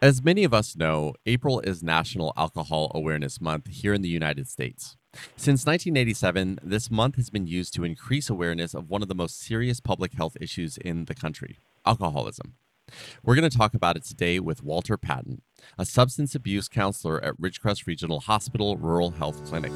As many of us know, April is National Alcohol Awareness Month here in the United States. Since 1987, this month has been used to increase awareness of one of the most serious public health issues in the country alcoholism. We're going to talk about it today with Walter Patton, a substance abuse counselor at Ridgecrest Regional Hospital Rural Health Clinic.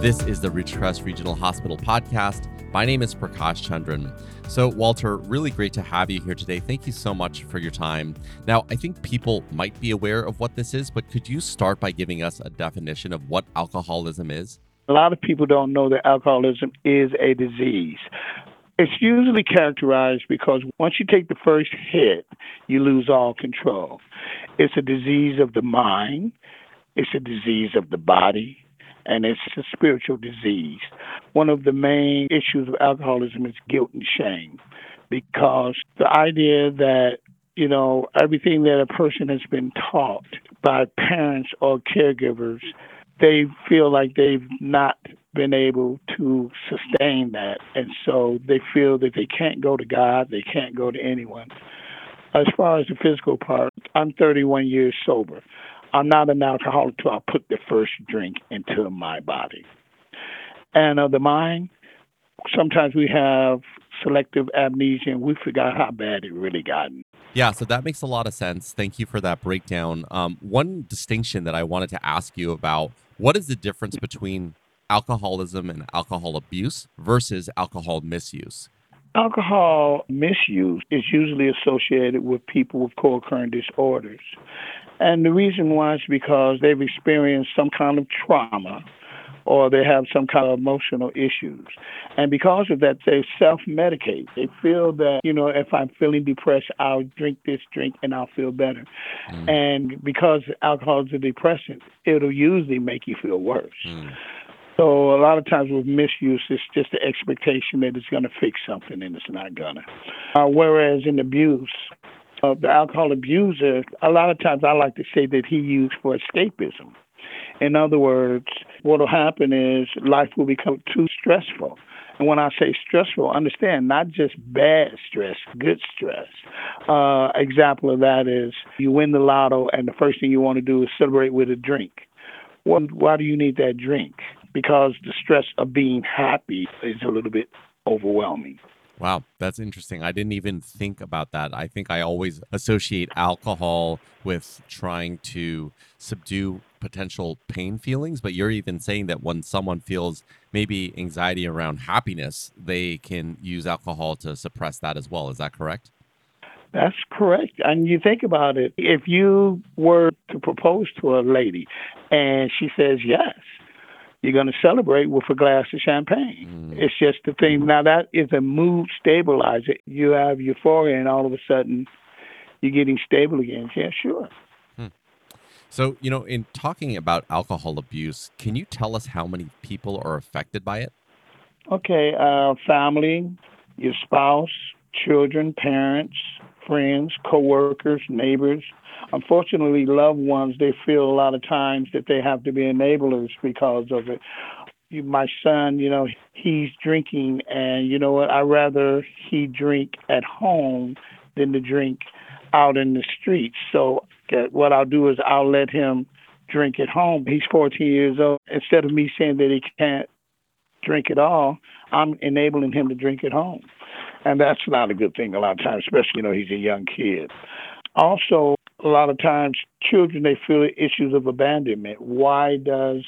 This is the Ridgecrest Regional Hospital podcast. My name is Prakash Chandran. So, Walter, really great to have you here today. Thank you so much for your time. Now, I think people might be aware of what this is, but could you start by giving us a definition of what alcoholism is? A lot of people don't know that alcoholism is a disease. It's usually characterized because once you take the first hit, you lose all control. It's a disease of the mind, it's a disease of the body, and it's a spiritual disease. One of the main issues of alcoholism is guilt and shame because the idea that you know everything that a person has been taught by parents or caregivers they feel like they've not been able to sustain that and so they feel that they can't go to God, they can't go to anyone. As far as the physical part, I'm 31 years sober. I'm not an alcoholic until I put the first drink into my body. And of the mind, sometimes we have selective amnesia and we forgot how bad it really gotten. Yeah, so that makes a lot of sense. Thank you for that breakdown. Um, one distinction that I wanted to ask you about what is the difference between alcoholism and alcohol abuse versus alcohol misuse? Alcohol misuse is usually associated with people with co occurring disorders. And the reason why is because they've experienced some kind of trauma or they have some kind of emotional issues. And because of that, they self medicate. They feel that, you know, if I'm feeling depressed, I'll drink this drink and I'll feel better. Mm. And because alcohol is a depressant, it'll usually make you feel worse. Mm. So a lot of times with misuse, it's just the expectation that it's going to fix something and it's not gonna. Uh, whereas in abuse, uh, the alcohol abuser, a lot of times I like to say that he used for escapism. In other words, what will happen is life will become too stressful. And when I say stressful, understand not just bad stress, good stress. Uh, example of that is you win the lotto, and the first thing you want to do is celebrate with a drink. Well, why do you need that drink? because the stress of being happy is a little bit overwhelming. Wow, that's interesting. I didn't even think about that. I think I always associate alcohol with trying to subdue potential pain feelings, but you're even saying that when someone feels maybe anxiety around happiness, they can use alcohol to suppress that as well. Is that correct? That's correct. And you think about it, if you were to propose to a lady and she says yes, you're going to celebrate with a glass of champagne. Mm. It's just the thing. Now, that is a mood stabilizer. You have euphoria, and all of a sudden, you're getting stable again. Yeah, sure. Hmm. So, you know, in talking about alcohol abuse, can you tell us how many people are affected by it? Okay, uh, family, your spouse, children, parents, friends, coworkers, neighbors, unfortunately, loved ones, they feel a lot of times that they have to be enablers because of it. My son, you know, he's drinking, and you know what? I'd rather he drink at home than to drink out in the streets. So, uh, what I'll do is I'll let him drink at home. He's 14 years old. Instead of me saying that he can't drink at all, I'm enabling him to drink at home. And that's not a good thing a lot of times, especially, you know, he's a young kid. Also, a lot of times children they feel issues of abandonment. Why does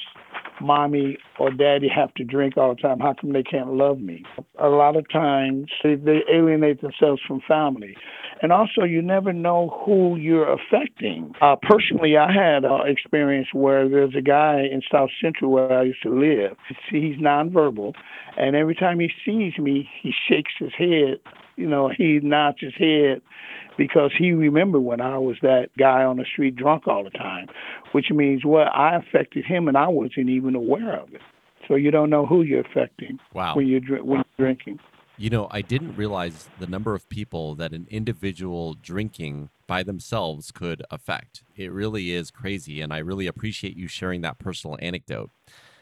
mommy or daddy have to drink all the time? How come they can't love me? A lot of times they, they alienate themselves from family. And also, you never know who you're affecting. Uh, personally, I had an experience where there's a guy in South Central where I used to live. See, he's nonverbal, and every time he sees me, he shakes his head. You know, he nods his head because he remembered when I was that guy on the street drunk all the time, which means what well, I affected him and I wasn't even aware of it. So you don't know who you're affecting wow. when you're when you're drinking. You know, I didn't realize the number of people that an individual drinking by themselves could affect. It really is crazy, and I really appreciate you sharing that personal anecdote.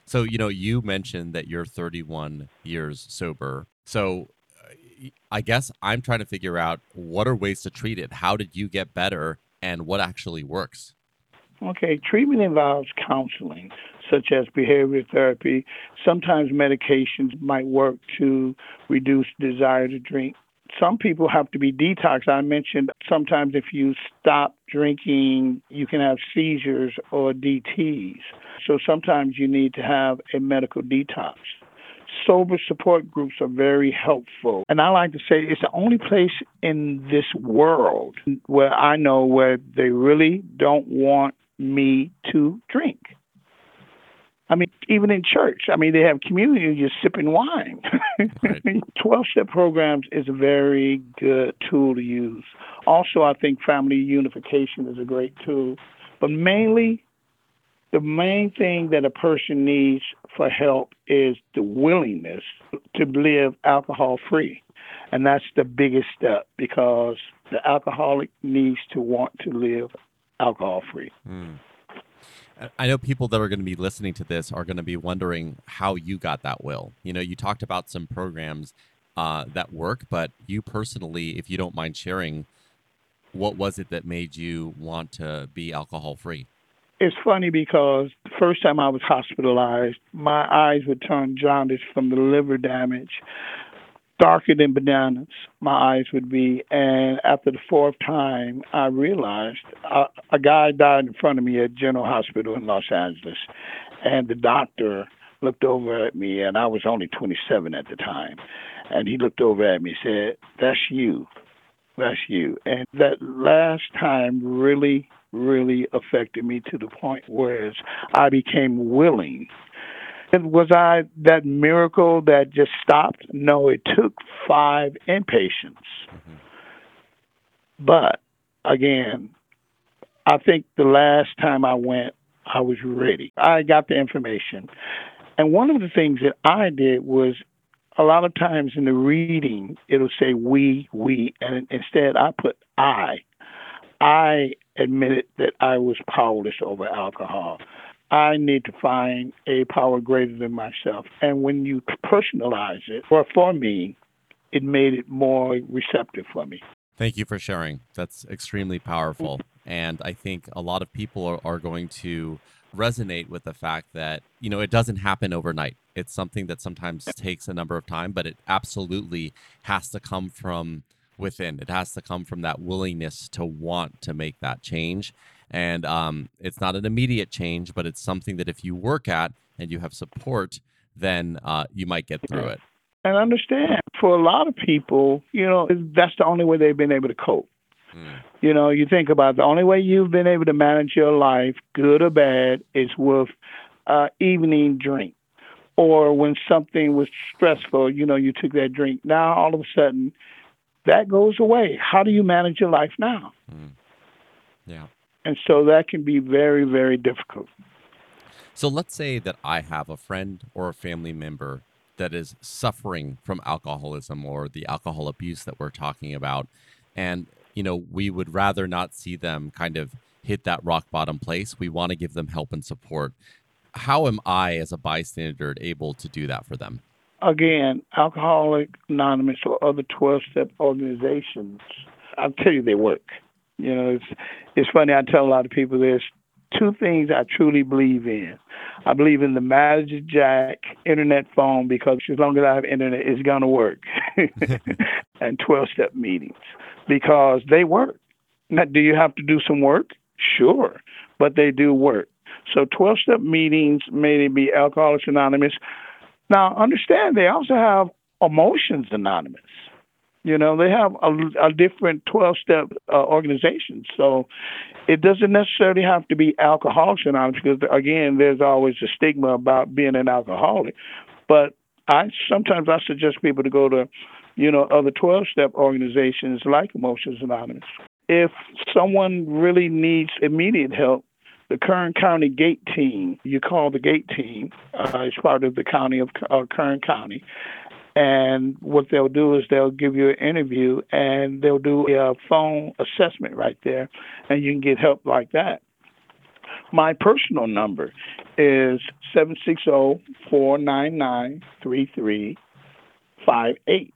So, you know, you mentioned that you're 31 years sober. So, uh, I guess I'm trying to figure out what are ways to treat it. How did you get better and what actually works? Okay, treatment involves counseling, such as behavior therapy. Sometimes medications might work to reduce desire to drink. Some people have to be detoxed. I mentioned sometimes if you stop drinking, you can have seizures or DTs. So sometimes you need to have a medical detox sober support groups are very helpful. And I like to say it's the only place in this world where I know where they really don't want me to drink. I mean, even in church, I mean, they have community, you're sipping wine. 12 step programs is a very good tool to use. Also, I think family unification is a great tool. But mainly, the main thing that a person needs for help is the willingness to live alcohol free. And that's the biggest step because the alcoholic needs to want to live alcohol free. Mm. I know people that are going to be listening to this are going to be wondering how you got that will. You know, you talked about some programs uh, that work, but you personally, if you don't mind sharing, what was it that made you want to be alcohol free? It's funny because the first time I was hospitalized, my eyes would turn jaundice from the liver damage, darker than bananas. My eyes would be, and after the fourth time, I realized uh, a guy died in front of me at General Hospital in Los Angeles, and the doctor looked over at me, and I was only 27 at the time, and he looked over at me and said, "That's you." That's you. And that last time really really affected me to the point where I became willing. And was I that miracle that just stopped? No, it took five inpatients. Mm-hmm. But again, I think the last time I went, I was ready. I got the information. And one of the things that I did was a lot of times in the reading, it'll say we, we, and instead I put I. I admitted that I was powerless over alcohol. I need to find a power greater than myself. And when you personalize it, or for me, it made it more receptive for me. Thank you for sharing. That's extremely powerful. And I think a lot of people are, are going to resonate with the fact that, you know, it doesn't happen overnight. It's something that sometimes takes a number of time, but it absolutely has to come from within. It has to come from that willingness to want to make that change. And um, it's not an immediate change, but it's something that if you work at and you have support, then uh, you might get through it. And understand, for a lot of people, you know, that's the only way they've been able to cope. Mm. You know, you think about it, the only way you've been able to manage your life, good or bad, is with uh, evening drink. Or when something was stressful, you know, you took that drink. Now all of a sudden, that goes away. How do you manage your life now? Mm. Yeah. And so that can be very, very difficult. So let's say that I have a friend or a family member that is suffering from alcoholism or the alcohol abuse that we're talking about. And, you know, we would rather not see them kind of hit that rock bottom place. We want to give them help and support. How am I, as a bystander, able to do that for them? again, Alcoholic Anonymous or other 12 step organizations, I'll tell you they work. You know, it's it's funny. I tell a lot of people there's two things I truly believe in. I believe in the Magic Jack internet phone because as long as I have internet, it's going to work. and 12 step meetings because they work. Now, do you have to do some work? Sure, but they do work. So 12 step meetings, may be Alcoholics Anonymous, now, understand they also have Emotions Anonymous. You know, they have a, a different 12 step uh, organization. So it doesn't necessarily have to be Alcoholics Anonymous because, again, there's always a stigma about being an alcoholic. But I sometimes I suggest people to go to, you know, other 12 step organizations like Emotions Anonymous. If someone really needs immediate help, the Kern County Gate Team. You call the Gate Team. Uh, it's part of the county of uh, Kern County. And what they'll do is they'll give you an interview and they'll do a phone assessment right there, and you can get help like that. My personal number is 760 499 3358.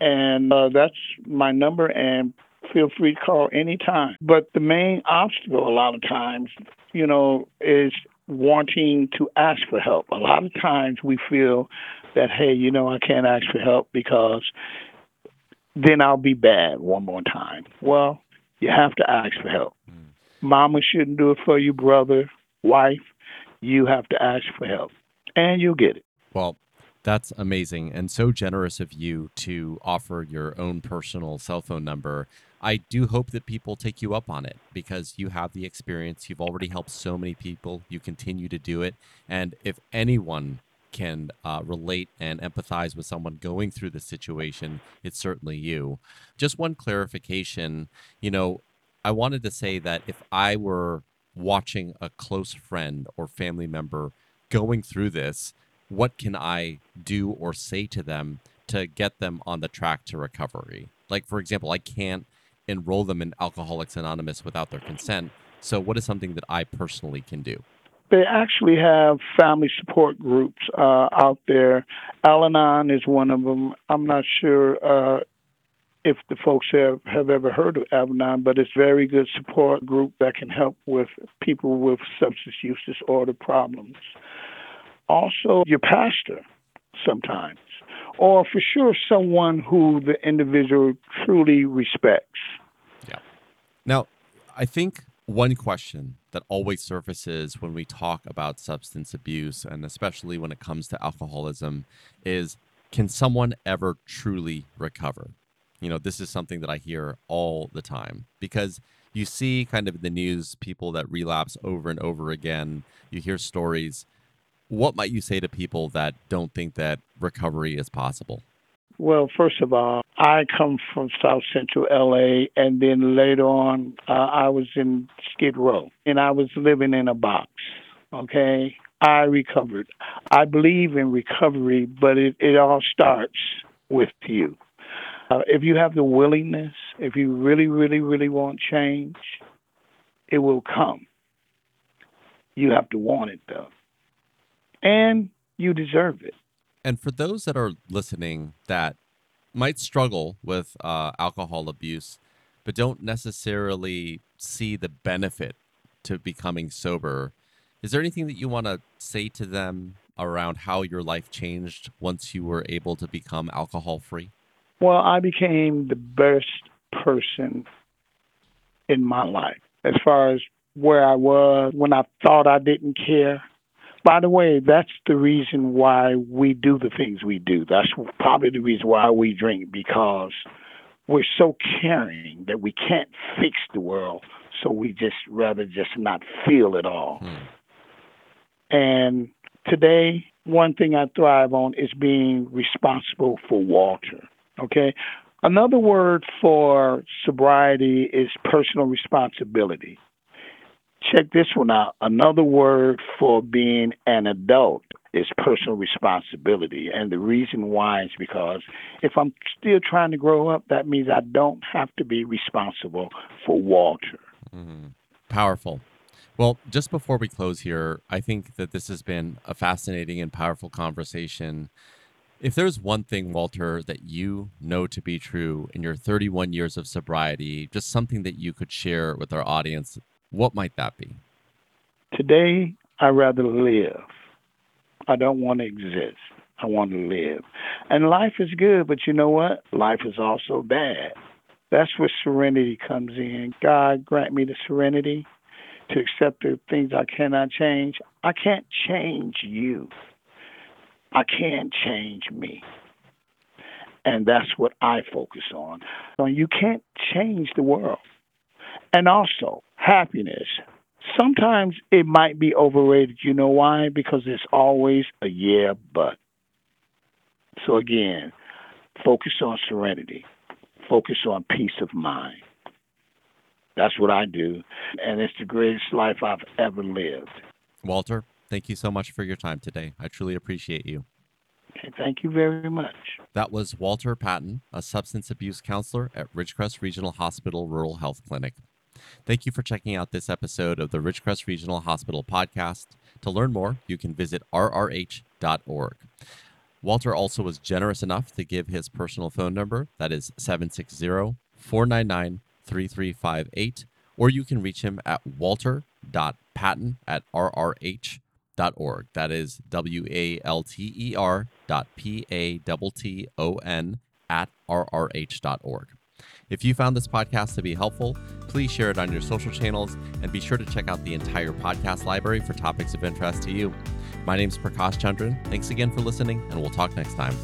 And uh, that's my number. And feel free to call anytime. But the main obstacle, a lot of times, you know, is wanting to ask for help. A lot of times we feel that, hey, you know, I can't ask for help because then I'll be bad one more time. Well, you have to ask for help. Mm. Mama shouldn't do it for you, brother, wife. You have to ask for help, and you'll get it. Well, that's amazing and so generous of you to offer your own personal cell phone number. I do hope that people take you up on it because you have the experience. You've already helped so many people. You continue to do it. And if anyone can uh, relate and empathize with someone going through the situation, it's certainly you. Just one clarification you know, I wanted to say that if I were watching a close friend or family member going through this, what can I do or say to them to get them on the track to recovery? Like, for example, I can't enroll them in Alcoholics Anonymous without their consent. So, what is something that I personally can do? They actually have family support groups uh, out there. Al Anon is one of them. I'm not sure uh, if the folks have, have ever heard of Al Anon, but it's a very good support group that can help with people with substance use disorder problems also your pastor sometimes, or for sure someone who the individual truly respects. Yeah. Now, I think one question that always surfaces when we talk about substance abuse, and especially when it comes to alcoholism, is can someone ever truly recover? You know, this is something that I hear all the time because you see kind of in the news people that relapse over and over again. You hear stories what might you say to people that don't think that recovery is possible? Well, first of all, I come from South Central LA, and then later on, uh, I was in Skid Row, and I was living in a box. Okay, I recovered. I believe in recovery, but it, it all starts with you. Uh, if you have the willingness, if you really, really, really want change, it will come. You have to want it, though and you deserve it. And for those that are listening that might struggle with uh, alcohol abuse, but don't necessarily see the benefit to becoming sober, is there anything that you want to say to them around how your life changed once you were able to become alcohol free? Well, I became the best person in my life as far as where I was when I thought I didn't care by the way, that's the reason why we do the things we do. That's probably the reason why we drink because we're so caring that we can't fix the world, so we just rather just not feel it all. Hmm. And today, one thing I thrive on is being responsible for Walter. Okay? Another word for sobriety is personal responsibility check this one out. Another word for being an adult is personal responsibility. And the reason why is because if I'm still trying to grow up, that means I don't have to be responsible for Walter. Mm-hmm. Powerful. Well, just before we close here, I think that this has been a fascinating and powerful conversation. If there's one thing, Walter, that you know to be true in your 31 years of sobriety, just something that you could share with our audience what might that be? Today, I rather live. I don't want to exist. I want to live. And life is good, but you know what? Life is also bad. That's where serenity comes in. God grant me the serenity to accept the things I cannot change. I can't change you. I can't change me. And that's what I focus on. You can't change the world. And also, happiness. Sometimes it might be overrated. You know why? Because it's always a yeah, but. So again, focus on serenity, focus on peace of mind. That's what I do. And it's the greatest life I've ever lived. Walter, thank you so much for your time today. I truly appreciate you. Okay, thank you very much. That was Walter Patton, a substance abuse counselor at Ridgecrest Regional Hospital Rural Health Clinic. Thank you for checking out this episode of the Ridgecrest Regional Hospital podcast. To learn more, you can visit rrh.org. Walter also was generous enough to give his personal phone number, that is 760 499 3358, or you can reach him at walter.patton at rrh.org. That is W A L T E R dot P A T T O N at rrh.org. If you found this podcast to be helpful, please share it on your social channels and be sure to check out the entire podcast library for topics of interest to you. My name is Prakash Chandran. Thanks again for listening, and we'll talk next time.